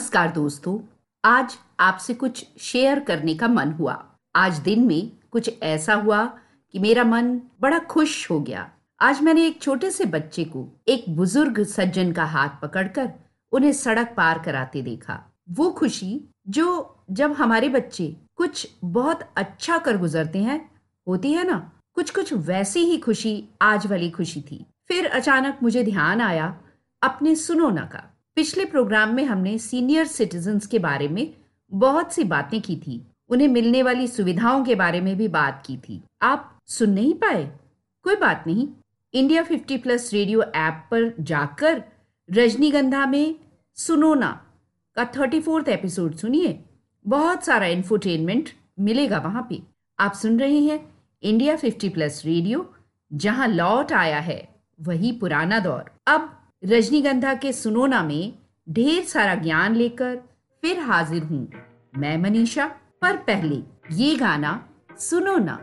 नमस्कार दोस्तों, आज आपसे कुछ शेयर करने का मन हुआ। आज दिन में कुछ ऐसा हुआ कि मेरा मन बड़ा खुश हो गया। आज मैंने एक छोटे से बच्चे को एक बुज़ुर्ग सज्जन का हाथ पकड़कर उन्हें सड़क पार कराते देखा। वो खुशी जो जब हमारे बच्चे कुछ बहुत अच्छा कर गुजरते हैं, होती है ना? कुछ कुछ वैसी ही खुशी, आज वाली खुशी थी। फिर अचानक मुझे ध्यान आया, अपने सुनोना का। पिछले प्रोग्राम में हमने सीनियर सिटीजन्स के बारे में बहुत सी बातें की थी। उन्हें मिलने वाली सुविधाओं के बारे में भी बात की थी। आप सुन नहीं पाए? कोई बात नहीं। इंडिया 50 प्लस रेडियो ऐप पर जाकर रजनीगंधा में सुनोना का थर्टी फोर्थ एपिसोड सुनिए। बहुत सारा इंफोटेनमेंट मिलेगा वहाँ पे। आप सुन रहे हैं इंडिया 50 प्लस रेडियो, जहाँ लौट आया है वही पुराना दौर। अब रजनीगंधा के सुनोना में ढेर सारा ज्ञान लेकर फिर हाजिर हूँ। मैं मनीषा, पर पहले ये गाना सुनो ना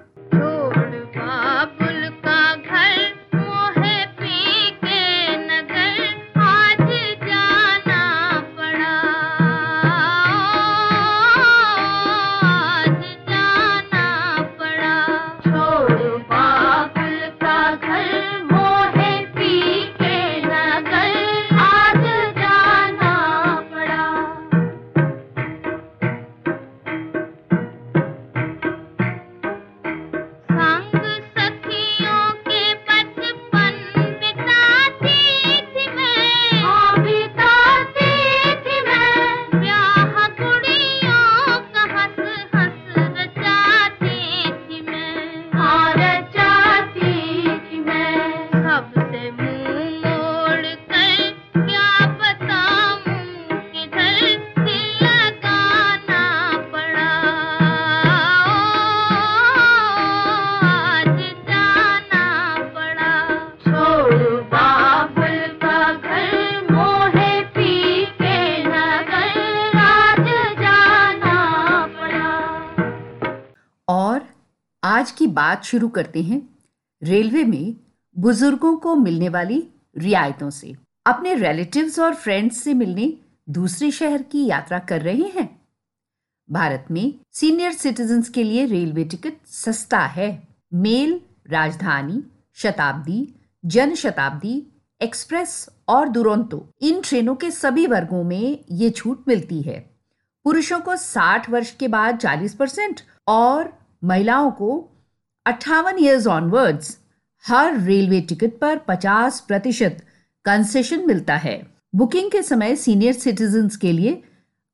बात शुरू करते हैं रेलवे में बुज़ुर्गों को मिलने वाली रियायतों से। अपने रिलेटिव्स और फ्रेंड्स से मिलने दूसरे शहर की यात्रा कर रहे हैं। भारत में सीनियर सिटीजन्स के लिए रेलवे टिकट सस्ता है। मेल, राजधानी, शताब्दी, जन शताब्दी, एक्सप्रेस और दुरंतो। इन ट्रेनों के सभी वर्गों में ये छूट मिलती है। पुरुषों को 60 वर्ष के बाद 40 परसेंट और महिलाओं को अट्ठावन ईयर्स ऑनवर्ड्स हर रेलवे टिकट पर 50 प्रतिशत कंसेशन मिलता है। बुकिंग के समय सीनियर सिटीजन्स के लिए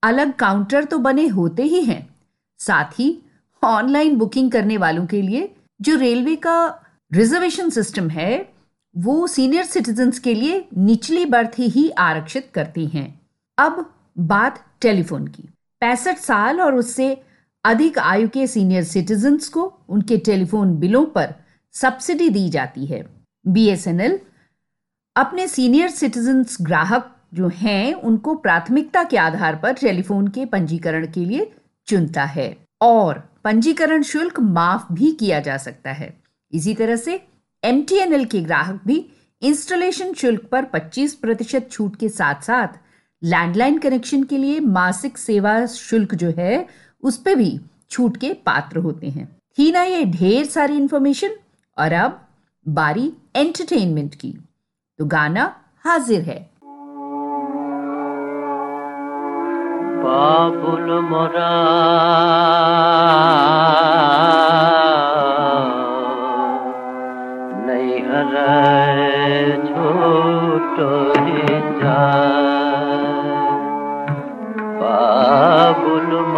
अलग काउंटर तो बने होते ही हैं। साथ ही ऑनलाइन बुकिंग करने वालों के लिए जो रेलवे का रिजर्वेशन सिस्टम है, वो सीनियर सिटीजन्स के लिए निचली बर्थ ही आरक्षित करती हैं। अब बात टेलीफोन की। पैंसठ साल और उससे अधिक आयु के सीनियर सिटीजन्स को उनके टेलीफोन बिलों पर सब्सिडी दी जाती है। बीएसएनएल अपने सीनियर सिटीजन्स ग्राहक जो हैं, उनको प्राथमिकता के आधार पर टेलीफोन के पंजीकरण के लिए चुनता है और पंजीकरण शुल्क माफ़ भी किया जा सकता है। इसी तरह से एमटीएनएल के ग्राहक भी इंस्टॉलेशन शुल्क पर 25 प्रतिशत छूट के साथ साथ लैंडलाइन कनेक्शन के लिए मासिक सेवा शुल्क जो है उस पर भी छूट के पात्र होते हैं। थी ना ये ढेर सारी इंफॉर्मेशन और अब बारी एंटरटेनमेंट की। तो गाना हाजिर है। बाबुल मोरा। नहीं हर छोटो जा।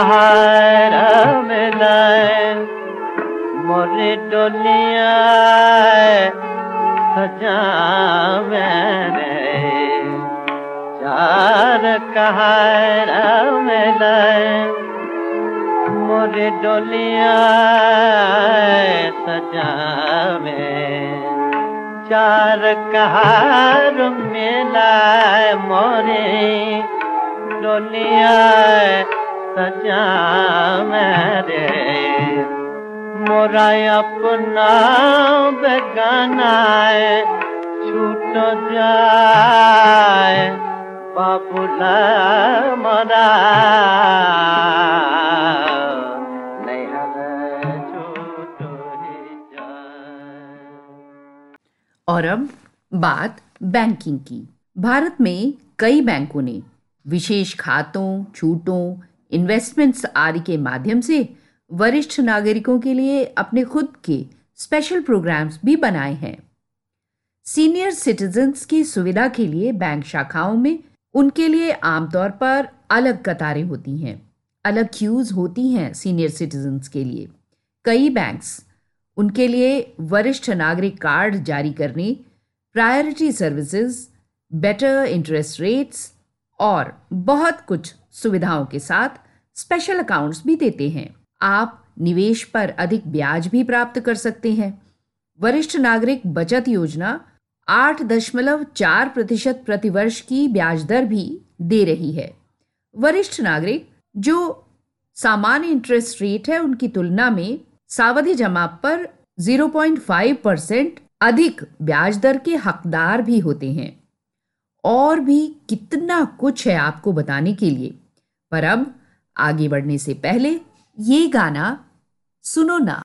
कहार मिलाए मोरे डोलिया सजा मेरे चार कहार मिलाए मोरे डोलिया सजा में चार कहार मिलाए मोरे डोलिया सजा मेरे। मोरा अपना बेगाना है छूट जाए बाबूला मरा। और अब बात बैंकिंग की। भारत में कई बैंकों ने विशेष खातों, छूटों इन्वेस्टमेंट्स आदि के माध्यम से वरिष्ठ नागरिकों के लिए अपने खुद के स्पेशल प्रोग्राम्स भी बनाए हैं। सीनियर सिटीजन्स की सुविधा के लिए बैंक शाखाओं में उनके लिए आमतौर पर अलग कतारें होती हैं, अलग क्यूज होती हैं सीनियर सिटीजन्स के लिए। कई बैंक्स उनके लिए वरिष्ठ नागरिक कार्ड जारी करने priority services better interest rates और बहुत कुछ सुविधाओं के साथ स्पेशल अकाउंट्स भी देते हैं। आप निवेश पर अधिक ब्याज भी प्राप्त कर सकते हैं। वरिष्ठ नागरिक बचत योजना आठ दशमलव चार प्रतिशत प्रतिवर्ष की ब्याज दर भी दे रही है। वरिष्ठ नागरिक जो सामान्य इंटरेस्ट रेट है उनकी तुलना में सावधि जमा पर 0.5 परसेंट अधिक ब्याज दर के हकदार भी होते हैं। और भी कितना कुछ है आपको बताने के लिए। पर अब आगे बढ़ने से पहले ये गाना सुनो ना।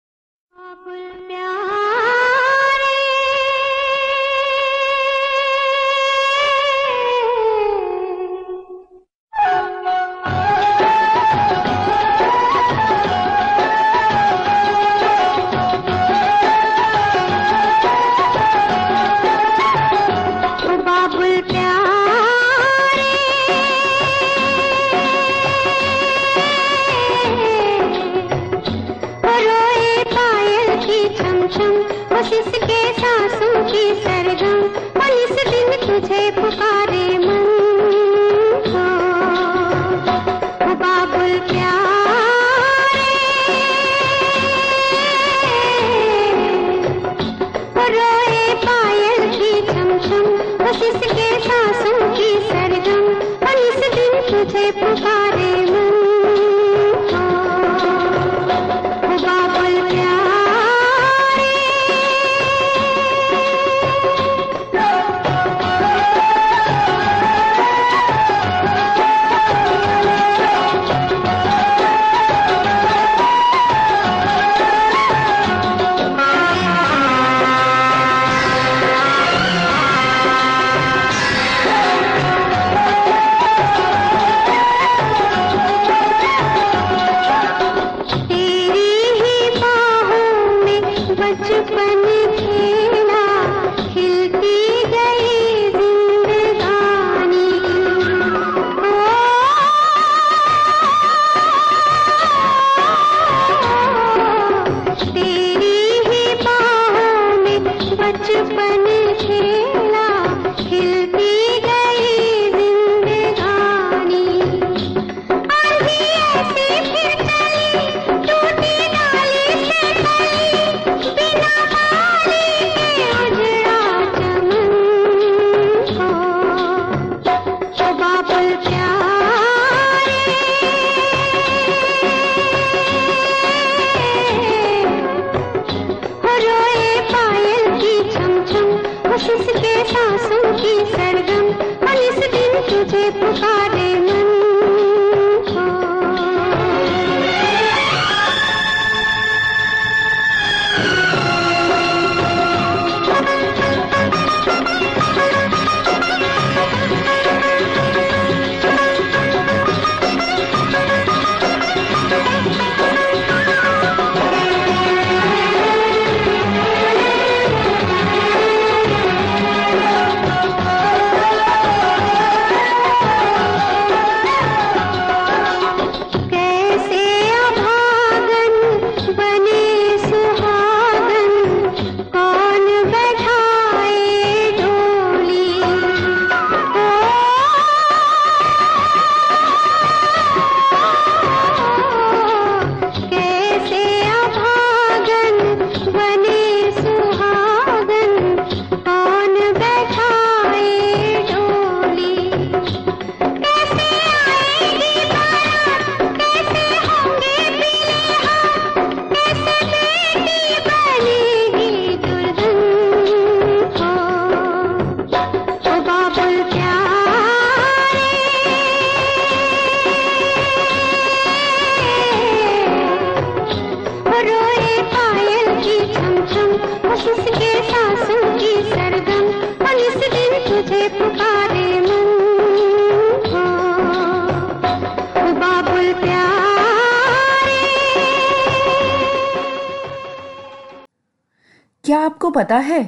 आपको पता है,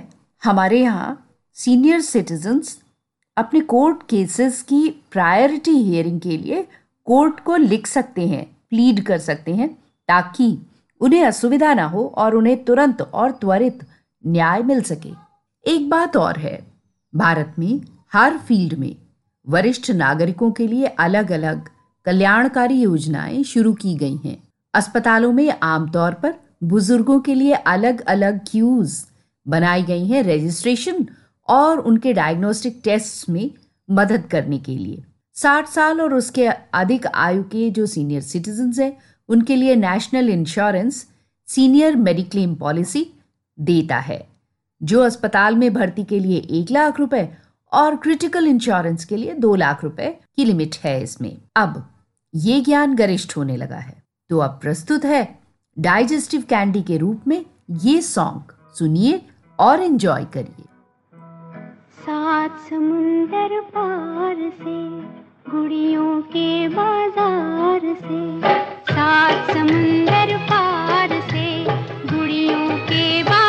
हमारे यहाँ सीनियर सिटीजन्स अपने कोर्ट केसेस की प्रायोरिटी हियरिंग के लिए कोर्ट को लिख सकते हैं प्लीड कर सकते हैं, ताकि उन्हें असुविधा ना हो और उन्हें तुरंत और त्वरित न्याय मिल सके। एक बात और है, भारत में हर फ़ील्ड में वरिष्ठ नागरिकों के लिए अलग अलग कल्याणकारी योजनाएँ शुरू की गई हैं। अस्पतालों में आमतौर पर बुज़ुर्गों के लिए अलग अलग क्यूज बनाई गई हैं रजिस्ट्रेशन और उनके डायग्नोस्टिक टेस्ट में मदद करने के लिए। साठ साल और उसके अधिक आयु के जो सीनियर सिटीजन्स हैं, उनके लिए National Insurance senior mediclaim policy देता है, जो अस्पताल में भर्ती के लिए एक लाख रुपए और क्रिटिकल इंश्योरेंस के लिए दो लाख रुपए की लिमिट है इसमें। अब ये ज्ञान गरिष्ठ होने लगा है। तो अब प्रस्तुत है डाइजेस्टिव कैंडी के रूप में ये सॉन्ग सुनिए और एंजॉय करिए। सात समुंदर पार से, गुड़ियों के बाज़ार से। सात समुंदर पार से, गुड़ियों के बाज़ार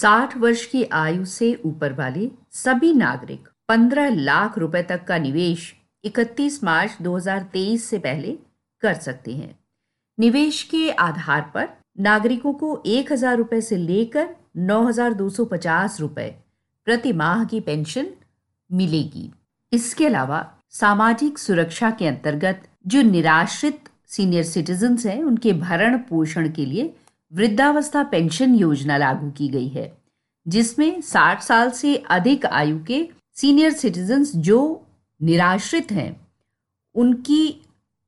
साठ वर्ष की आयु से ऊपर वाले सभी नागरिक 15 लाख रुपए तक का निवेश 31 मार्च 2023 से पहले कर सकते हैं। निवेश के आधार पर नागरिकों को एक हज़ार रुपये से लेकर नौ हज़ार दो सौ पचास रुपये प्रति माह की पेंशन मिलेगी। इसके अलावा सामाजिक सुरक्षा के अंतर्गत जो निराश्रित सीनियर सिटीजन्स हैं, उनके भरण पोषण के लिए वृद्धावस्था पेंशन योजना लागू की गई है, जिसमें 60 साल से अधिक आयु के सीनियर सिटीजन्स जो निराश्रित हैं, उनकी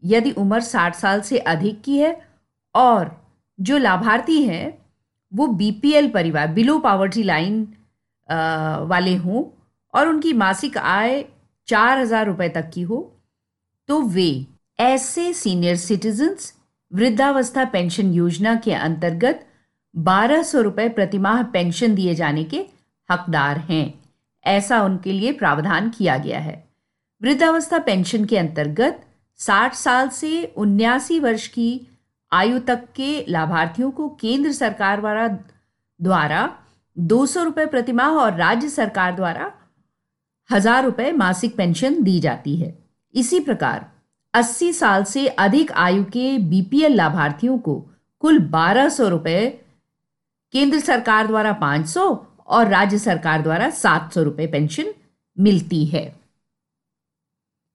यदि उम्र 60 साल से अधिक की है और जो लाभार्थी हैं, वो बीपीएल परिवार बिलो पावर्टी लाइन वाले हों और उनकी मासिक आय चार हज़ार रुपये तक की हो तो वे ऐसे सीनियर सिटीजन्स वृद्धावस्था पेंशन योजना के अंतर्गत बारह सौ रुपये प्रतिमाह पेंशन दिए जाने के हकदार हैं। ऐसा उनके लिए प्रावधान किया गया है। वृद्धावस्था पेंशन के अंतर्गत 60 साल से उन्यासी वर्ष की आयु तक के लाभार्थियों को केंद्र सरकार द्वारा द्वारा दो सौ रुपये प्रतिमाह और राज्य सरकार द्वारा हज़ार रुपये मासिक पेंशन दी जाती है। इसी प्रकार 80 साल से अधिक आयु के बीपीएल लाभार्थियों को कुल बारह सौ रुपये केंद्र सरकार द्वारा 500 और राज्य सरकार द्वारा 700 रुपये पेंशन मिलती है।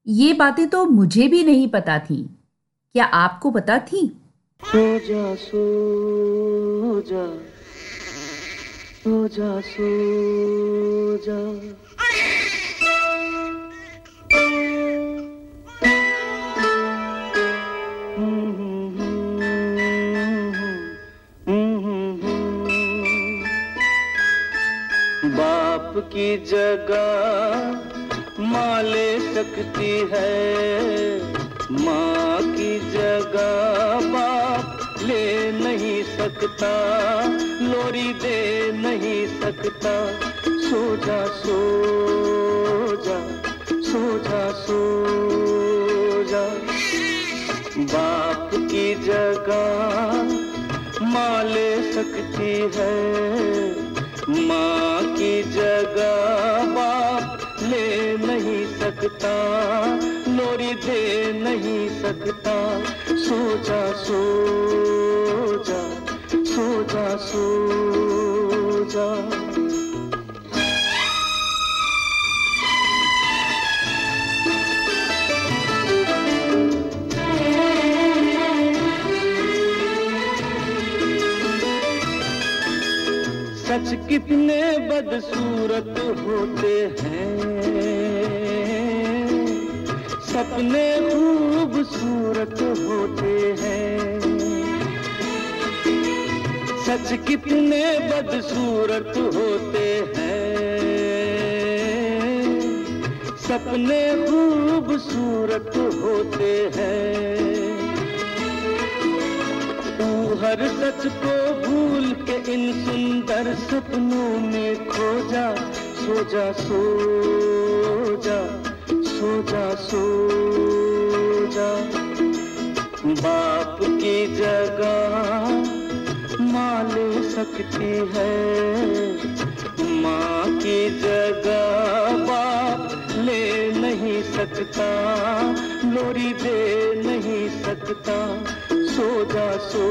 ये बातें तो मुझे भी नहीं पता थी। क्या आपको पता थी? सो जा सो जा सो जा सो जा की जगह माँ ले सकती है। माँ की जगह बाप ले नहीं सकता, लोरी दे नहीं सकता। सो जा सो जा सो जा सो जा बाप की जगह माँ ले सकती है। माँ की जगह बाप ले नहीं सकता, नोरी दे नहीं सकता। सो जा सो जा सो जा सो जा सच कितने बदसूरत होते हैं। सपने खूबसूरत होते हैं। सच कितने बदसूरत होते हैं। सपने खूबसूरत होते हैं। तू हर सच को के इन सुंदर सपनों में खो जा, सो जा सो जा सो जा सो जा। बाप की जगह माँ ले सकती है। माँ की जगह बाप ले नहीं सकता, लोरी दे नहीं सकता। सो जा सो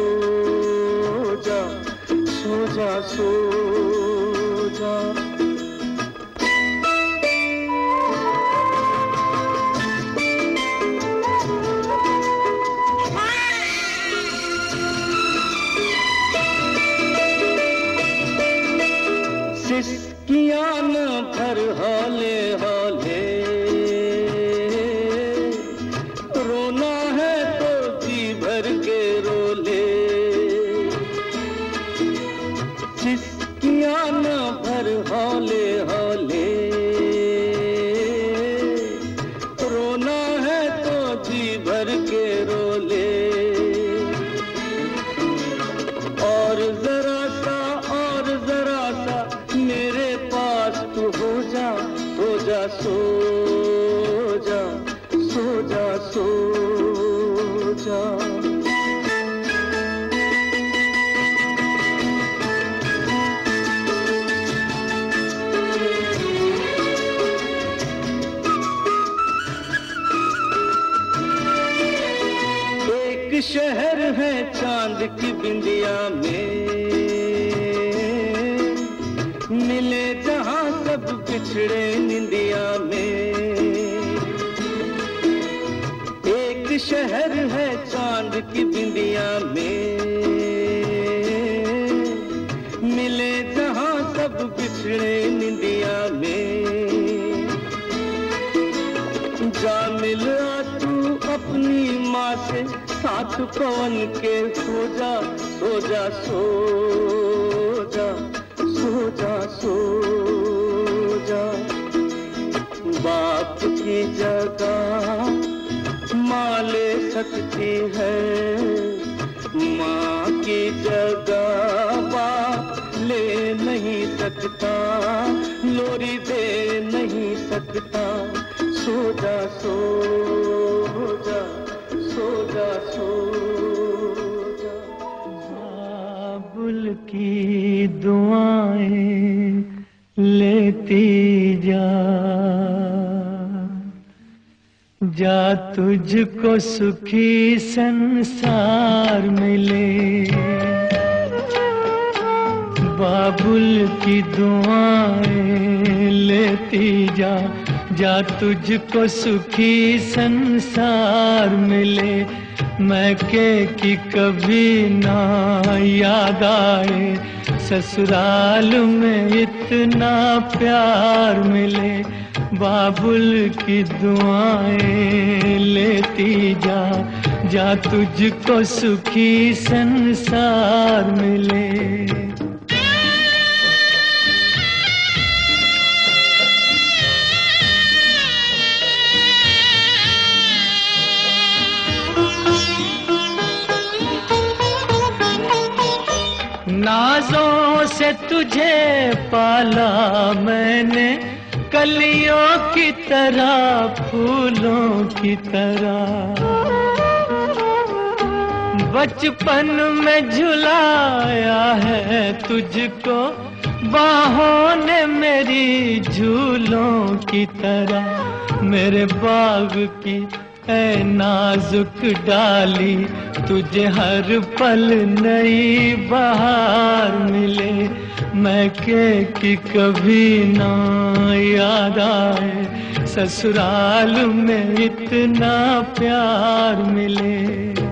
जा। सो जा सो जा जिसकी आना भर हौले हौले की बिंदिया में। मिले जहाँ सब बिछड़े निंदिया में। जा मिला तू अपनी माँ से, साथ पवन के सो जा सो जा सो जा सो जा सो जा बाप की जगह माँ ले सकती है। माँ की जगह ले नहीं सकता, लोरी दे नहीं सकता। सो जा सो जा सो जा सो जा। बाबुल की दुआएँ लेती जा तुझको सुखी संसार मिले। बाबुल की दुआएँ लेती जा जा तुझको सुखी संसार मिले। मैं के कि कभी ना याद आए। ससुराल में इतना प्यार मिले। बाबुल की दुआएँ लेती जा। जा तुझको सुखी संसार मिले। नाजों से तुझे पाला मैंने, कलियों की तरह, फूलों की तरह। बचपन में झुलाया है तुझको, बाहों ने मेरी झूलों की तरह। मेरे बाग की है नाजुक डाली, तुझे हर पल नई बहार मिले। मैं के कि कभी ना याद आए, ससुराल में इतना प्यार मिले।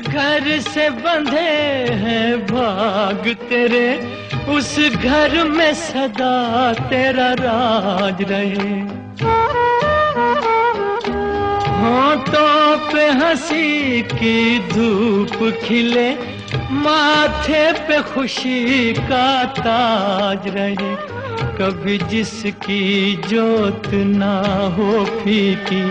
घर से बंधे हैं भाग तेरे, उस घर में सदा तेरा राज रहे। होठों पे हँसी की धूप खिले, माथे पे खुशी का ताज रहे। कभी जिसकी जोत ना हो फीकी,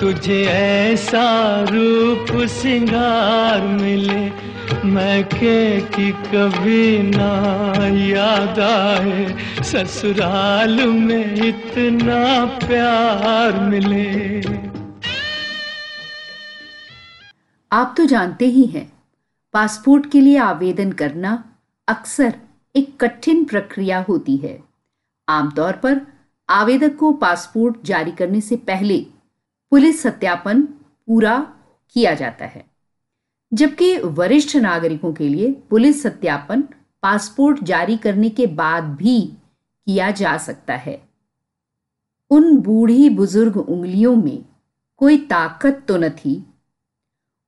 तुझे ऐसा रूप सिंगार मिले मैं के कि कभी ना याद आए। ससुराल में इतना प्यार मिले। आप तो जानते ही हैं, पासपोर्ट के लिए आवेदन करना अक्सर एक कठिन प्रक्रिया होती है। आमतौर पर आवेदक को पासपोर्ट जारी करने से पहले पुलिस सत्यापन पूरा किया जाता है। जबकि वरिष्ठ नागरिकों के लिए पुलिस सत्यापन पासपोर्ट जारी करने के बाद भी किया जा सकता है। उन बूढ़ी बुज़ुर्ग उंगलियों में कोई ताकत तो न थी।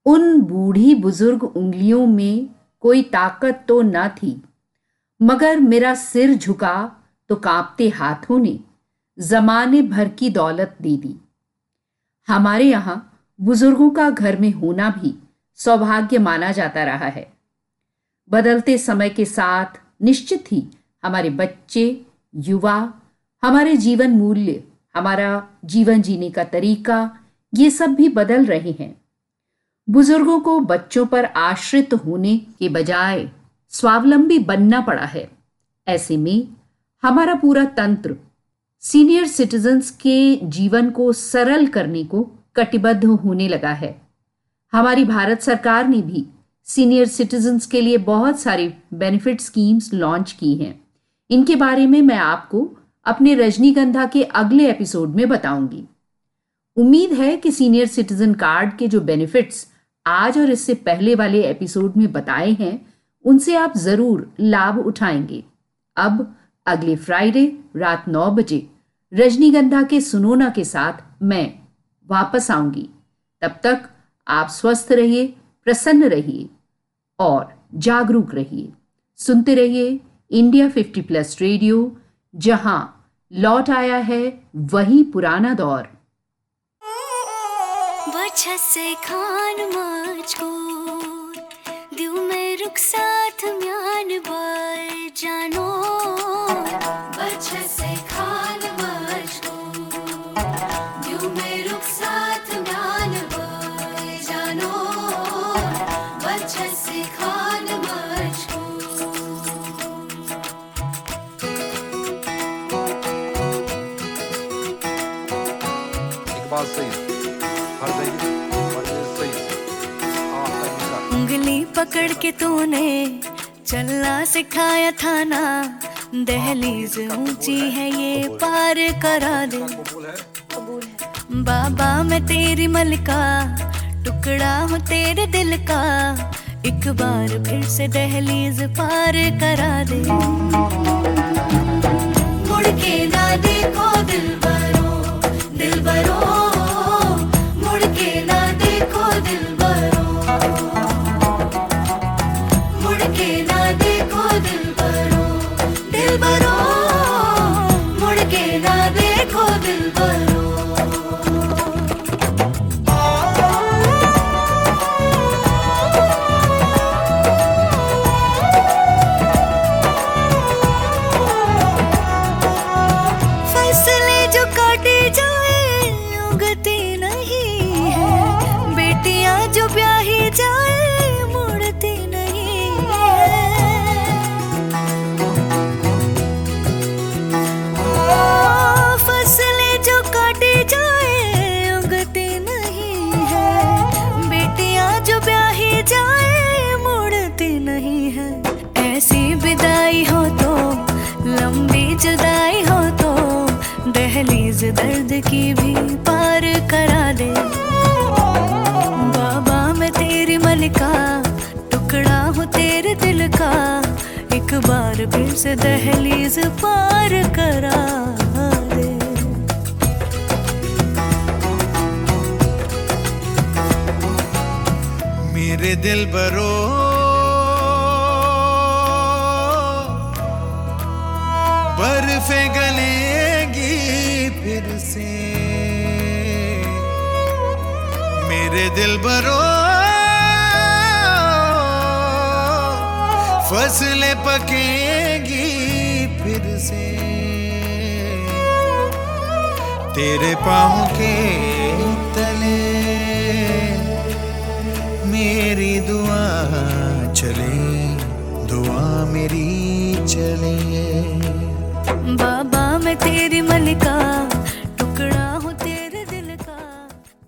उन बूढ़ी बुज़ुर्ग उंगलियों में कोई ताकत तो न थी। मगर मेरा सिर झुका तो कांपते हाथों ने जमाने भर की दौलत दे दी। हमारे यहाँ बुज़ुर्गों का घर में होना भी सौभाग्य माना जाता रहा है। बदलते समय के साथ निश्चित ही हमारे बच्चे, युवा, हमारे जीवन मूल्य, हमारा जीवन जीने का तरीका, ये सब भी बदल रहे हैं। बुज़ुर्गों को बच्चों पर आश्रित होने के बजाय स्वावलंबी बनना पड़ा है। ऐसे में हमारा पूरा तंत्र सीनियर सिटीजन्स के जीवन को सरल करने को कटिबद्ध होने लगा है। हमारी भारत सरकार ने भी सीनियर सिटीजन्स के लिए बहुत सारी बेनिफिट स्कीम्स लॉन्च की हैं। इनके बारे में मैं आपको अपने रजनीगंधा के अगले एपिसोड में बताऊँगी। उम्मीद है कि सीनियर सिटीजन कार्ड के जो बेनिफिट्स आज और इससे पहले वाले एपिसोड में बताए हैं, उनसे आप ज़रूर लाभ उठाएँगे। अब अगले फ्राइडे रात नौ बजे रजनीगंधा के सुनोना के साथ मैं वापस आऊँगी। तब तक आप स्वस्थ रहिए, प्रसन्न रहिए और जागरूक रहिए। सुनते रहिए इंडिया 50 प्लस रेडियो, जहाँ लौट आया है वही पुराना दौर। से खान दिउ में साथ म्यान जानो पकड़ के तूने चलना सिखाया था ना दहलीज ऊँची है ये पार करा दे। बाबा मैं तेरी मलका टुकड़ा हूँ तेरे दिल का। एक बार फिर से दहलीज पार करा दे। मुड़ के ना देखो दिल बरो दिल बरो बार फिर से दहलीज पार करा दे मेरे दिल बरो। बर्फे गलेगी फिर से। मेरे दिल बरो। फ़सलें पकेगी तेरे पाँव के तले मेरी दुआ चले दुआ मेरी चले। बाबा मैं तेरी मलिका